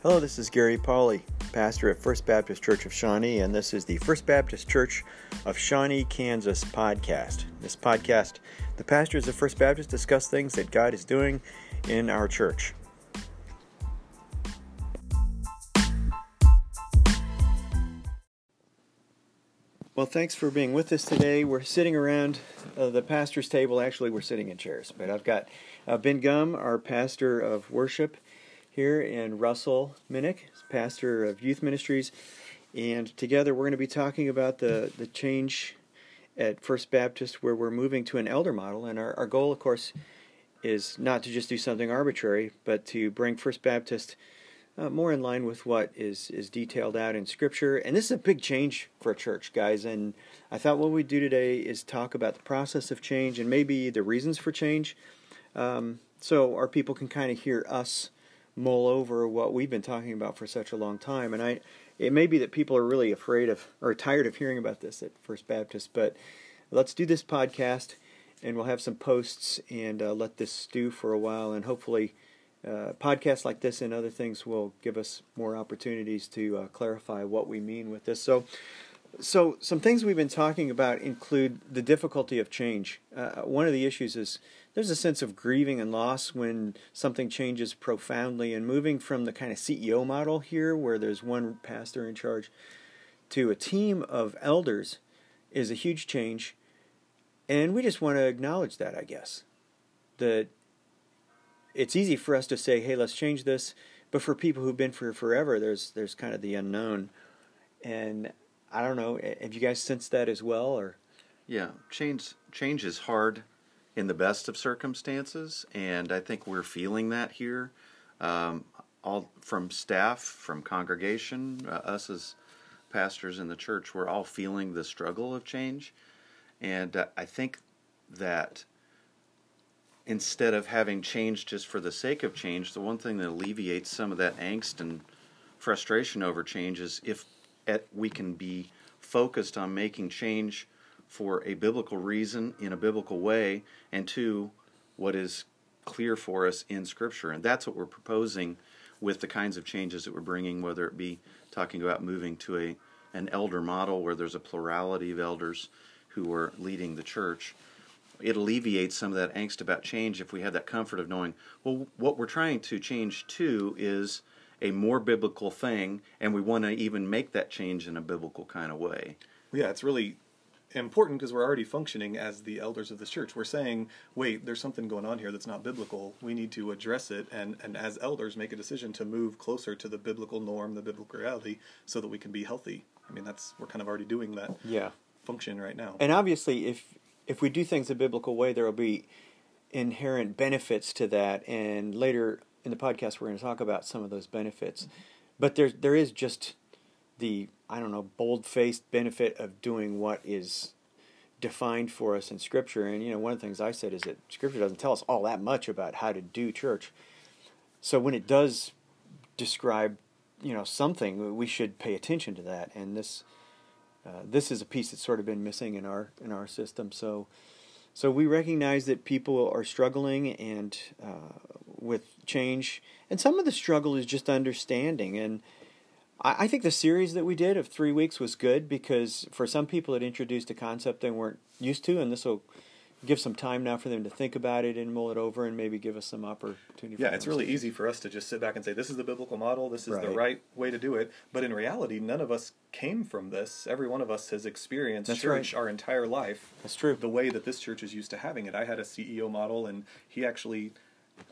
Hello, this is Gary Pauley, pastor at First Baptist Church of Shawnee, and this is the First Baptist Church of Shawnee, Kansas podcast. This podcast, the pastors of First Baptist discuss things that God is doing in our church. Well, thanks for being with us today. We're sitting around uh, the pastor's table. Actually, we're sitting in chairs, but I've got uh, Ben Gum, our pastor of worship here, and Russell Minnick, pastor of youth ministries. And together we're going to be talking about the, the change at First Baptist where we're moving to an elder model. And our, our goal, of course, is not to just do something arbitrary, but to bring First Baptist uh, more in line with what is, is detailed out in Scripture. And this is a big change for a church, guys. And I thought what we'd do today is talk about the process of change and maybe the reasons for change. Um, so our people can kind of hear us mull over what we've been talking about for such a long time. And I, it may be that people are really afraid of or tired of hearing about this at First Baptist, but let's do this podcast, and we'll have some posts and uh, let this stew for a while, and hopefully. Uh, podcasts like this and other things will give us more opportunities to uh, clarify what we mean with this. So, so some things we've been talking about include the difficulty of change. Uh, one of the issues is there's a sense of grieving and loss when something changes profoundly, and moving from the kind of CEO model here, where there's one pastor in charge, to a team of elders is a huge change. And we just want to acknowledge that, I guess. That it's easy for us to say, hey, let's change this. But for people who've been here forever, there's there's kind of the unknown. And I don't know, have you guys sensed that as well or Yeah, change change is hard in the best of circumstances, and I think we're feeling that here. Um, all from staff, from congregation, uh, us as pastors in the church, we're all feeling the struggle of change, and uh, I think that instead of having change just for the sake of change, the one thing that alleviates some of that angst and frustration over change is if we can be focused on making change for a biblical reason in a biblical way, and two, what is clear for us in Scripture. And that's what we're proposing with the kinds of changes that we're bringing, whether it be talking about moving to a an elder model where there's a plurality of elders who are leading the church. It alleviates some of that angst about change if we have that comfort of knowing, well, what we're trying to change to is a more biblical thing, and we want to even make that change in a biblical kind of way. Yeah, it's really important because we're already functioning as the elders of the church. We're saying, wait, there's something going on here that's not biblical. We need to address it and, and as elders make a decision to move closer to the biblical norm, the biblical reality, so that we can be healthy. I mean that's we're kind of already doing that yeah. function right now. And obviously if if we do things a biblical way there will be inherent benefits to that and later in the podcast we're going to talk about some of those benefits. But there there is just the I don't know bold faced benefit of doing what is defined for us in Scripture. And you know, one of the things I said is that Scripture doesn't tell us all that much about how to do church. So when it does describe, you know, something, we should pay attention to that. And this uh, this is a piece that's sort of been missing in our in our system. So so we recognize that people are struggling and uh, with change, and some of the struggle is just understanding and I, think the series that we did of three weeks was good because for some people it introduced a concept they weren't used to, and this will give some time now for them to think about it and mull it over and maybe give us some opportunity. Yeah, it's really easy for us to just sit back and say this is the biblical model, this is right. the right way to do it. But in reality, none of us came from this. Every one of us has experienced That's church right. our entire life. That's true. The way that this church is used to having it. I had a CEO model, and he actually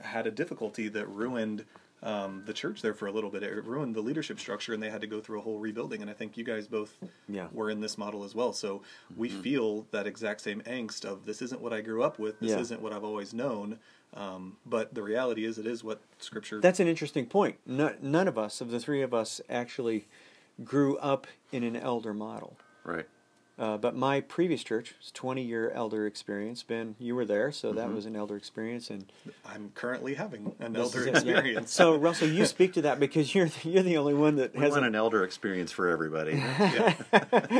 had a difficulty that ruined um, the church there for a little bit. It ruined the leadership structure, and they had to go through a whole rebuilding. And I think you guys both yeah. were in this model as well. So we mm-hmm. feel that exact same angst of this isn't what I grew up with. This yeah. isn't what I've always known. Um, but the reality is, it is what Scripture. That's an interesting point. No, none of us, of the three of us, actually grew up in an elder model. Right. Uh, but my previous church was 20 year elder experience. Ben, you were there, so mm-hmm. that was an elder experience, and I'm currently having an elder experience. Yeah. so Russell, you speak to that because you're the, you're the only one that has want an elder experience for everybody. yeah.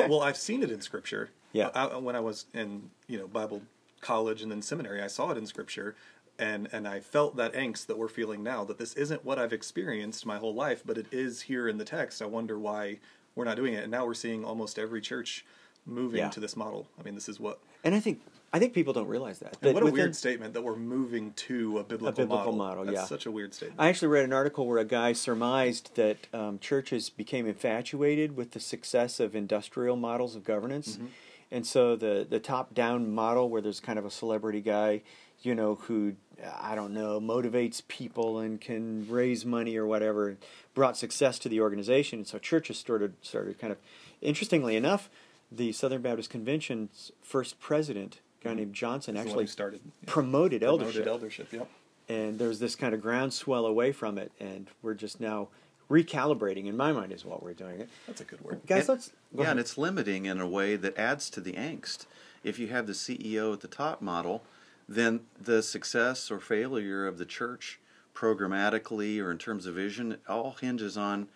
well, I've seen it in Scripture. Yeah. I, when I was in you know Bible college and then seminary, I saw it in Scripture. and and I felt that angst that we're feeling now. That this isn't what I've experienced my whole life, but it is here in the text. I wonder why we're not doing it. And now we're seeing almost every church moving Yeah. to this model. I mean, this is what. And I think I think people don't realize that. That what a weird statement that we're moving to a biblical, biblical model. model, That's yeah. such a weird statement. I actually read an article where a guy surmised that um, churches became infatuated with the success of industrial models of governance, Mm-hmm. and so the the top down model where there's kind of a celebrity guy, you know, who I don't know motivates people and can raise money or whatever, brought success to the organization, and so churches started started kind of, interestingly enough, the Southern Baptist Convention's first president, a guy mm-hmm. named Johnson, That's actually started yeah. promoted eldership Promoted eldership. Yep. and there's this kind of groundswell away from it, and we're just now recalibrating. In my mind, is what we're doing it, That's a good word. guys. And- let's yeah, ahead. and it's limiting in a way that adds to the angst. If you have the CEO at the top model, then the success or failure of the church programmatically or in terms of vision all hinges on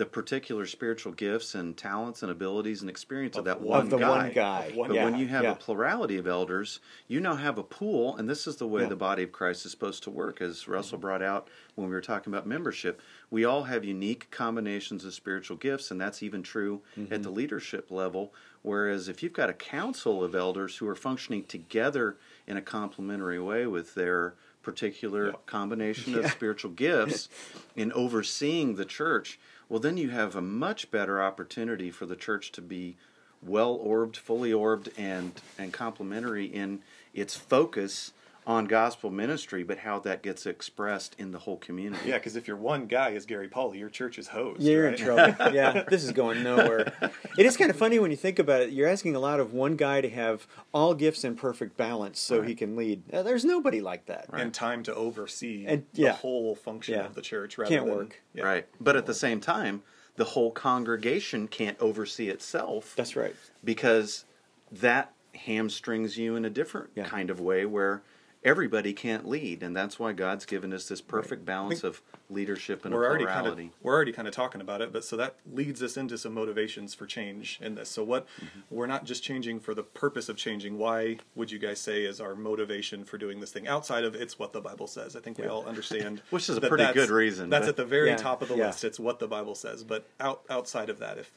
the particular spiritual gifts and talents and abilities and experience of, Of that one of the guy. one guy. One But yeah, when you have yeah. a plurality of elders, you now have a pool, and this is the way Yeah. the body of Christ is supposed to work, as Russell brought out when we were talking about membership. We all have unique combinations of spiritual gifts, and that's even true Mm-hmm. at the leadership level. Whereas if you've got a council of elders who are functioning together in a complementary way with their particular Yeah. combination of spiritual gifts in overseeing the church, well, then you have a much better opportunity for the church to be well orbed, fully orbed, and and complementary in its focus on gospel ministry, but how that gets expressed in the whole community. Yeah, because if your one guy is Gary Pauley, your church is hosed. You're right? in trouble. yeah, this is going nowhere. It is kind of funny when you think about it. You're asking a lot of one guy to have all gifts in perfect balance so he can lead. Uh, There's nobody like that. and time to oversee And- the whole function Yeah. of the church. Rather Can't than, work. yeah. Right. But at the same time, the whole congregation can't oversee itself That's right. because that hamstrings you in a different Yeah. kind of way where everybody can't lead and that's why God's given us this perfect balance of leadership and We're already kind of we're already kind of talking about it, but so that leads us into some motivations for change in this. So what Mm-hmm. we're not just changing for the purpose of changing. Why would you guys say is our motivation for doing this thing outside of it's what the Bible says? I think we Yeah. all understand, Which is a pretty good reason, That's but- at the very Yeah, top of the yeah. list. It's what the Bible says. But out outside of that, if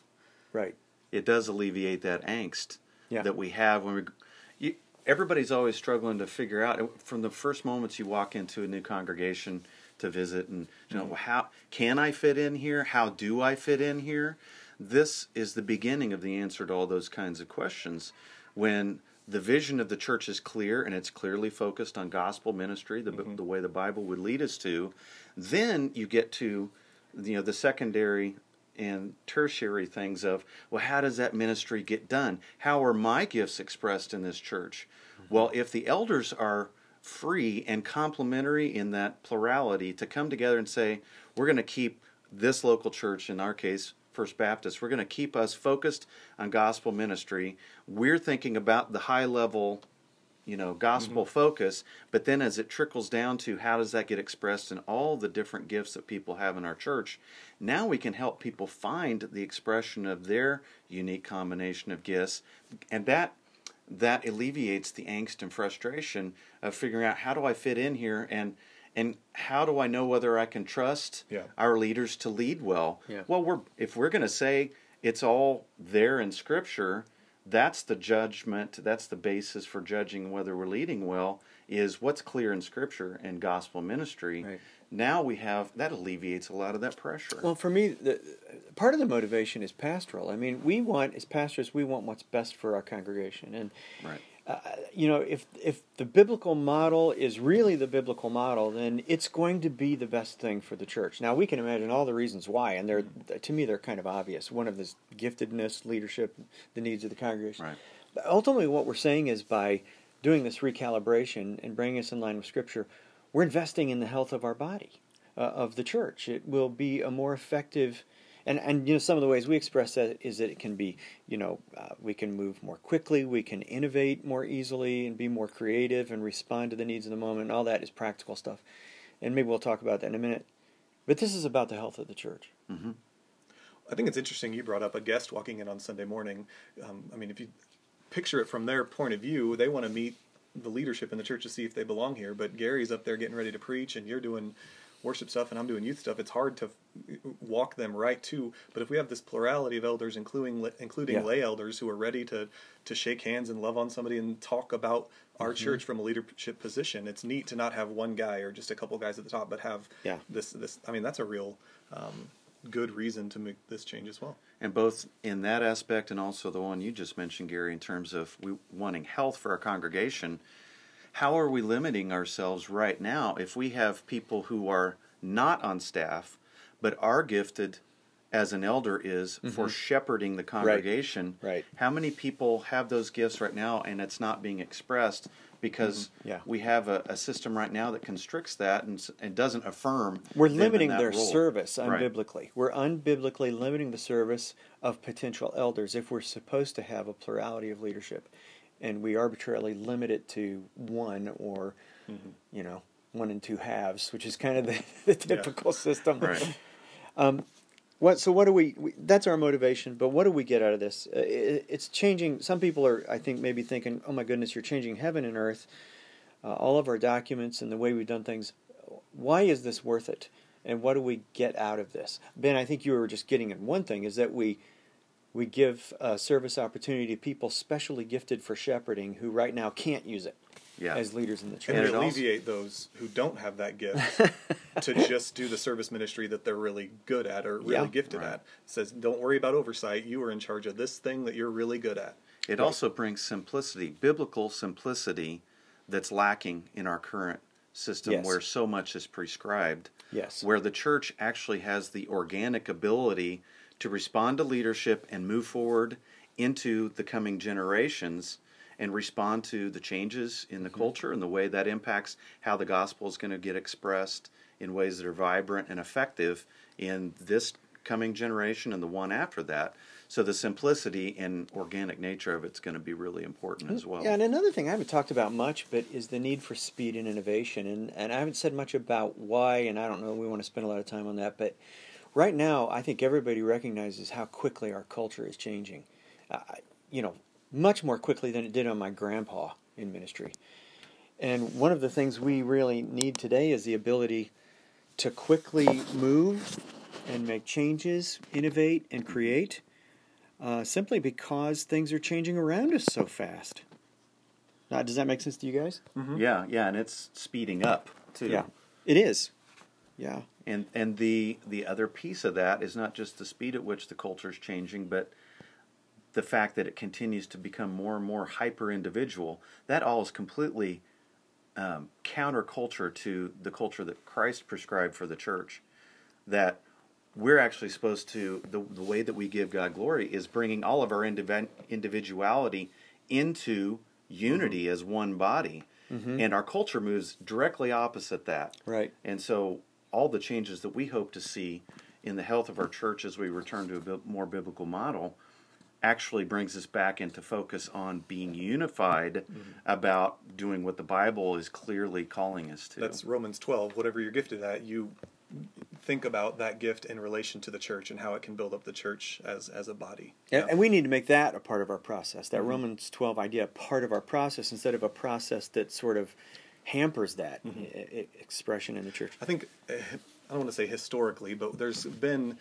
Right. it does alleviate that angst that we have when we everybody's always struggling to figure out from the first moments you walk into a new congregation to visit and you know mm. how can I fit in here? How do I fit in here? This is the beginning of the answer to all those kinds of questions. When the vision of the church is clear and it's clearly focused on gospel ministry the, mm-hmm. the way the bible would lead us to then you get to you know the secondary and tertiary things of well how does that ministry get done? How are my gifts expressed in this church? Mm-hmm. Well if the elders are free and complementary in that plurality to come together and say we're going to keep this local church in our case first baptist we're going to keep us focused on gospel ministry we're thinking about the high level you know gospel mm-hmm. focus but then as it trickles down to how does that get expressed in all the different gifts that people have in our church now we can help people find the expression of their unique combination of gifts and that that alleviates the angst and frustration of figuring out how do I fit in here and and how do I know whether I can trust Yeah. our leaders to lead well? Yeah. Well, we're if we're going to say it's all there in Scripture, that's the judgment. That's the basis for judging whether we're leading well. Is what's clear in Scripture and gospel ministry. Right. Now we have that alleviates a lot of that pressure. Well, for me, the, part of the motivation is pastoral. I mean, we want, as pastors, we want what's best for our congregation. And, right. Uh, you know, if, if the biblical model is really the biblical model, then it's going to be the best thing for the church. Now, we can imagine all the reasons why, and they're, to me, they're kind of obvious. One of this giftedness, leadership, the needs of the congregation. Right. But ultimately, what we're saying is by doing this recalibration and bringing us in line with Scripture, we're investing in the health of our body, uh, of the church. It will be a more effective, and and you know some of the ways we express that is that it can be, you know, uh, we can move more quickly, we can innovate more easily, and be more creative and respond to the needs of the moment. And all that is practical stuff, and maybe we'll talk about that in a minute. But this is about the health of the church. I think it's interesting you brought up a guest walking in on Sunday morning. Um, I mean, if you picture it from their point of view, they want to meet the leadership in the church to see if they belong here. But Gary's up there getting ready to preach, and you're doing worship stuff, and I'm doing youth stuff. It's hard to walk them right too. But if we have this plurality of elders, including including Yeah. lay elders who are ready to to shake hands and love on somebody and talk about our Mm-hmm. church from a leadership position, it's neat to not have one guy or just a couple guys at the top, but have Yeah. this this. I mean, that's a real um, good reason to make this change as well. And both in that aspect and also the one you just mentioned, Gary, in terms of we wanting health for our congregation, how are we limiting ourselves right now if we have people who are not on staff but are gifted as an elder is for shepherding the congregation? Mm-hmm. Right. How many people have those gifts right now and it's not being expressed because Mm-hmm. Yeah. we have a, a system right now that constricts that and, and doesn't affirm We're limiting their role. service Right. unbiblically. We're unbiblically limiting the service of potential elders if we're supposed to have a plurality of leadership, and we arbitrarily limit it to one or, Mm-hmm. you know, one and two halves, which is kind of the, the typical system. Right. What? So what do we, we? That's our motivation. But what do we get out of this? Uh, it, it's changing. Some people are, I think, maybe thinking, "Oh my goodness, you're changing heaven and earth." Uh, all of our documents and the way we've done things. Why is this worth it? And what do we get out of this? Ben, I think you were just getting at one thing: is that we we give uh, service opportunity to people specially gifted for shepherding who right now can't use it Yeah. as leaders in the church. And And we alleviate those who don't have that gift to just do the service ministry that they're really good at or really Yeah. gifted Right. at. It says, don't worry about oversight. You are in charge of this thing that you're really good at. It also brings simplicity, biblical simplicity that's lacking in our current system Yes. where so much is prescribed. Yes. Where the church actually has the organic ability to respond to leadership and move forward into the coming generations and respond to the changes in the Mm-hmm. culture and the way that impacts how the gospel is going to get expressed in ways that are vibrant and effective in this coming generation and the one after that. So the simplicity and organic nature of it's going to be really important as well. Yeah, and another thing I haven't talked about much, but is the need for speed and innovation. And, and I haven't said much about why, and I don't know we want to spend a lot of time on that. But right now, I think everybody recognizes how quickly our culture is changing. Uh, you know, much more quickly than it did on my grandpa in ministry. And one of the things we really need today is the ability to quickly move and make changes, innovate, and create uh, simply because things are changing around us so fast. Now, does that make sense to you guys? Yeah, yeah, and it's speeding up too. Yeah, it is. Yeah, And and the the other piece of that is not just the speed at which the culture is changing, but the fact that it continues to become more and more hyper individual. That all is completely um, counterculture to the culture that Christ prescribed for the church. That we're actually supposed to the the way that we give God glory is bringing all of our indiv- individuality into unity as one body. And our culture moves directly opposite that. Right. And so all the changes that we hope to see in the health of our church as we return to a bit more biblical model actually brings us back into focus on being unified mm-hmm. about doing what the Bible is clearly calling us to. That's Romans 12. Whatever you're gifted at, you think about that gift in relation to the church and how it can build up the church as, as a body. and, and we need to make that a part of our process. That mm-hmm. Romans twelve idea a part of our process instead of a process that sort of hampers that i- i- expression in the church. I think eh, I don't want to say historically, but there's been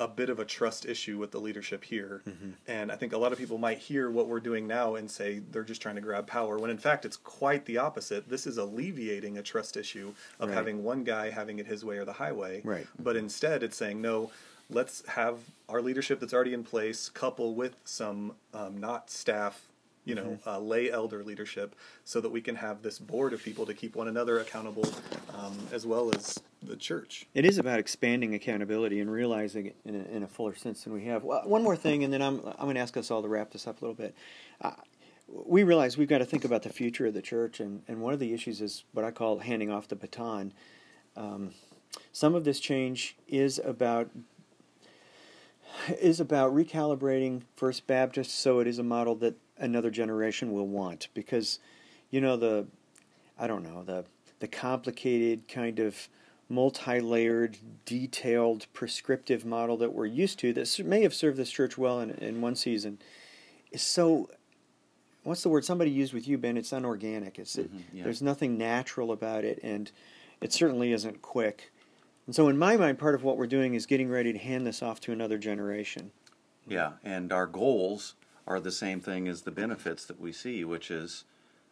a bit of a trust issue with the leadership here, and I think a lot of people might hear what we're doing now and say they're just trying to grab power. When in fact it's quite the opposite. This is alleviating a trust issue of Right. having one guy having it his way or the highway. Right. But instead, it's saying no. Let's have our leadership that's already in place couple with some um, not staff you know, uh, lay elder leadership, so that we can have this board of people to keep one another accountable, um, as well as the church. It is about expanding accountability and realizing it in a, in a fuller sense than we have. Well, one more thing, and then I'm I'm going to ask us all to wrap this up a little bit. Uh, we realize we've got to think about the future of the church, and, and one of the issues is what I call handing off the baton. Um, some of this change is about is about recalibrating First Baptist so it is a model that another generation will want because you know the I don't know the the complicated kind of multi-layered, detailed, prescriptive model that we're used to that may have served this church well in, in one season is so what's the word somebody used with you, Ben? It's unorganic. It's Mm-hmm, yeah. there's nothing natural about it, and it certainly isn't quick. And so, in my mind, part of what we're doing is getting ready to hand this off to another generation. Yeah, and our goals are the same thing as the benefits that we see, which is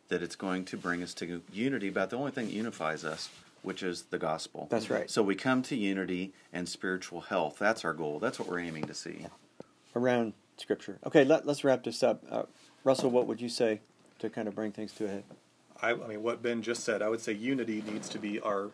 that it's going to bring us to unity about the only thing that unifies us, which is the gospel. That's right. So we come to unity and spiritual health. That's our goal. That's what we're aiming to see. around Scripture. Okay, let, us wrap this up. Uh, Russell, what would you say to kind of bring things to a head? I, I mean, what Ben just said, I would say unity needs to be our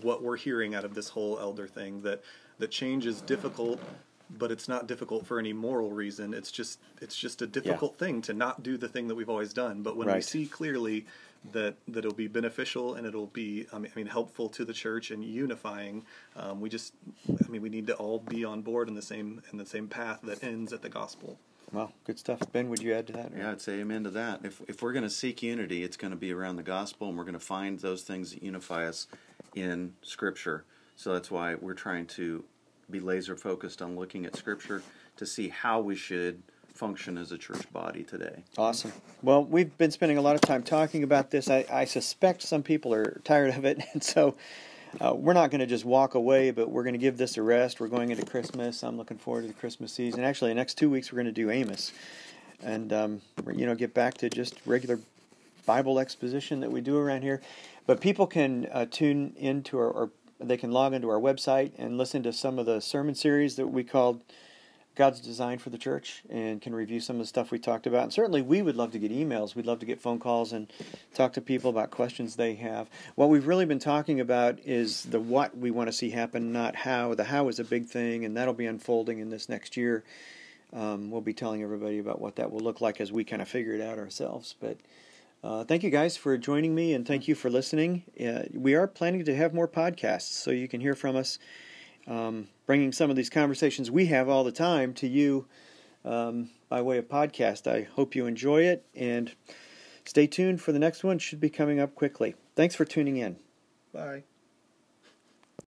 what we're hearing out of this whole elder thing. That that change is difficult, but it's not difficult for any moral reason. It's just it's just a difficult thing to not do the thing that we've always done. But when we see clearly that that it'll be beneficial and it'll be I mean, I mean helpful to the church and unifying, um, we just I mean we need to all be on board in the same in the same path that ends at the gospel. Well, good stuff. Ben, would you add to that? Yeah, I'd say amen to that. If, if we're going to seek unity, it's going to be around the gospel, and we're going to find those things that unify us in Scripture. So that's why we're trying to be laser focused on looking at Scripture to see how we should function as a church body today. Awesome. Well, we've been spending a lot of time talking about this. I, I suspect some people are tired of it, and so uh, we're not going to just walk away, but we're going to give this a rest. We're going into Christmas. I'm looking forward to the Christmas season. Actually, the next two weeks we're going to do Amos, and um, you know get back to just regular Bible exposition that we do around here. But people can uh, tune into our, or they can log into our website and listen to some of the sermon series that we called God's design for the church and can review some of the stuff we talked about. And certainly we would love to get emails. We'd love to get phone calls and talk to people about questions they have. What we've really been talking about is the what we want to see happen, not how. The how is a big thing, and that'll be unfolding in this next year. Um, we'll be telling everybody about what that will look like as we kind of figure it out ourselves. But uh, thank you guys for joining me and thank you for listening. Uh, we are planning to have more podcasts so you can hear from us um, bringing some of these conversations we have all the time to you um, by way of podcast. I hope you enjoy it and stay tuned for the next one. Should be coming up quickly. Thanks for tuning in. Bye.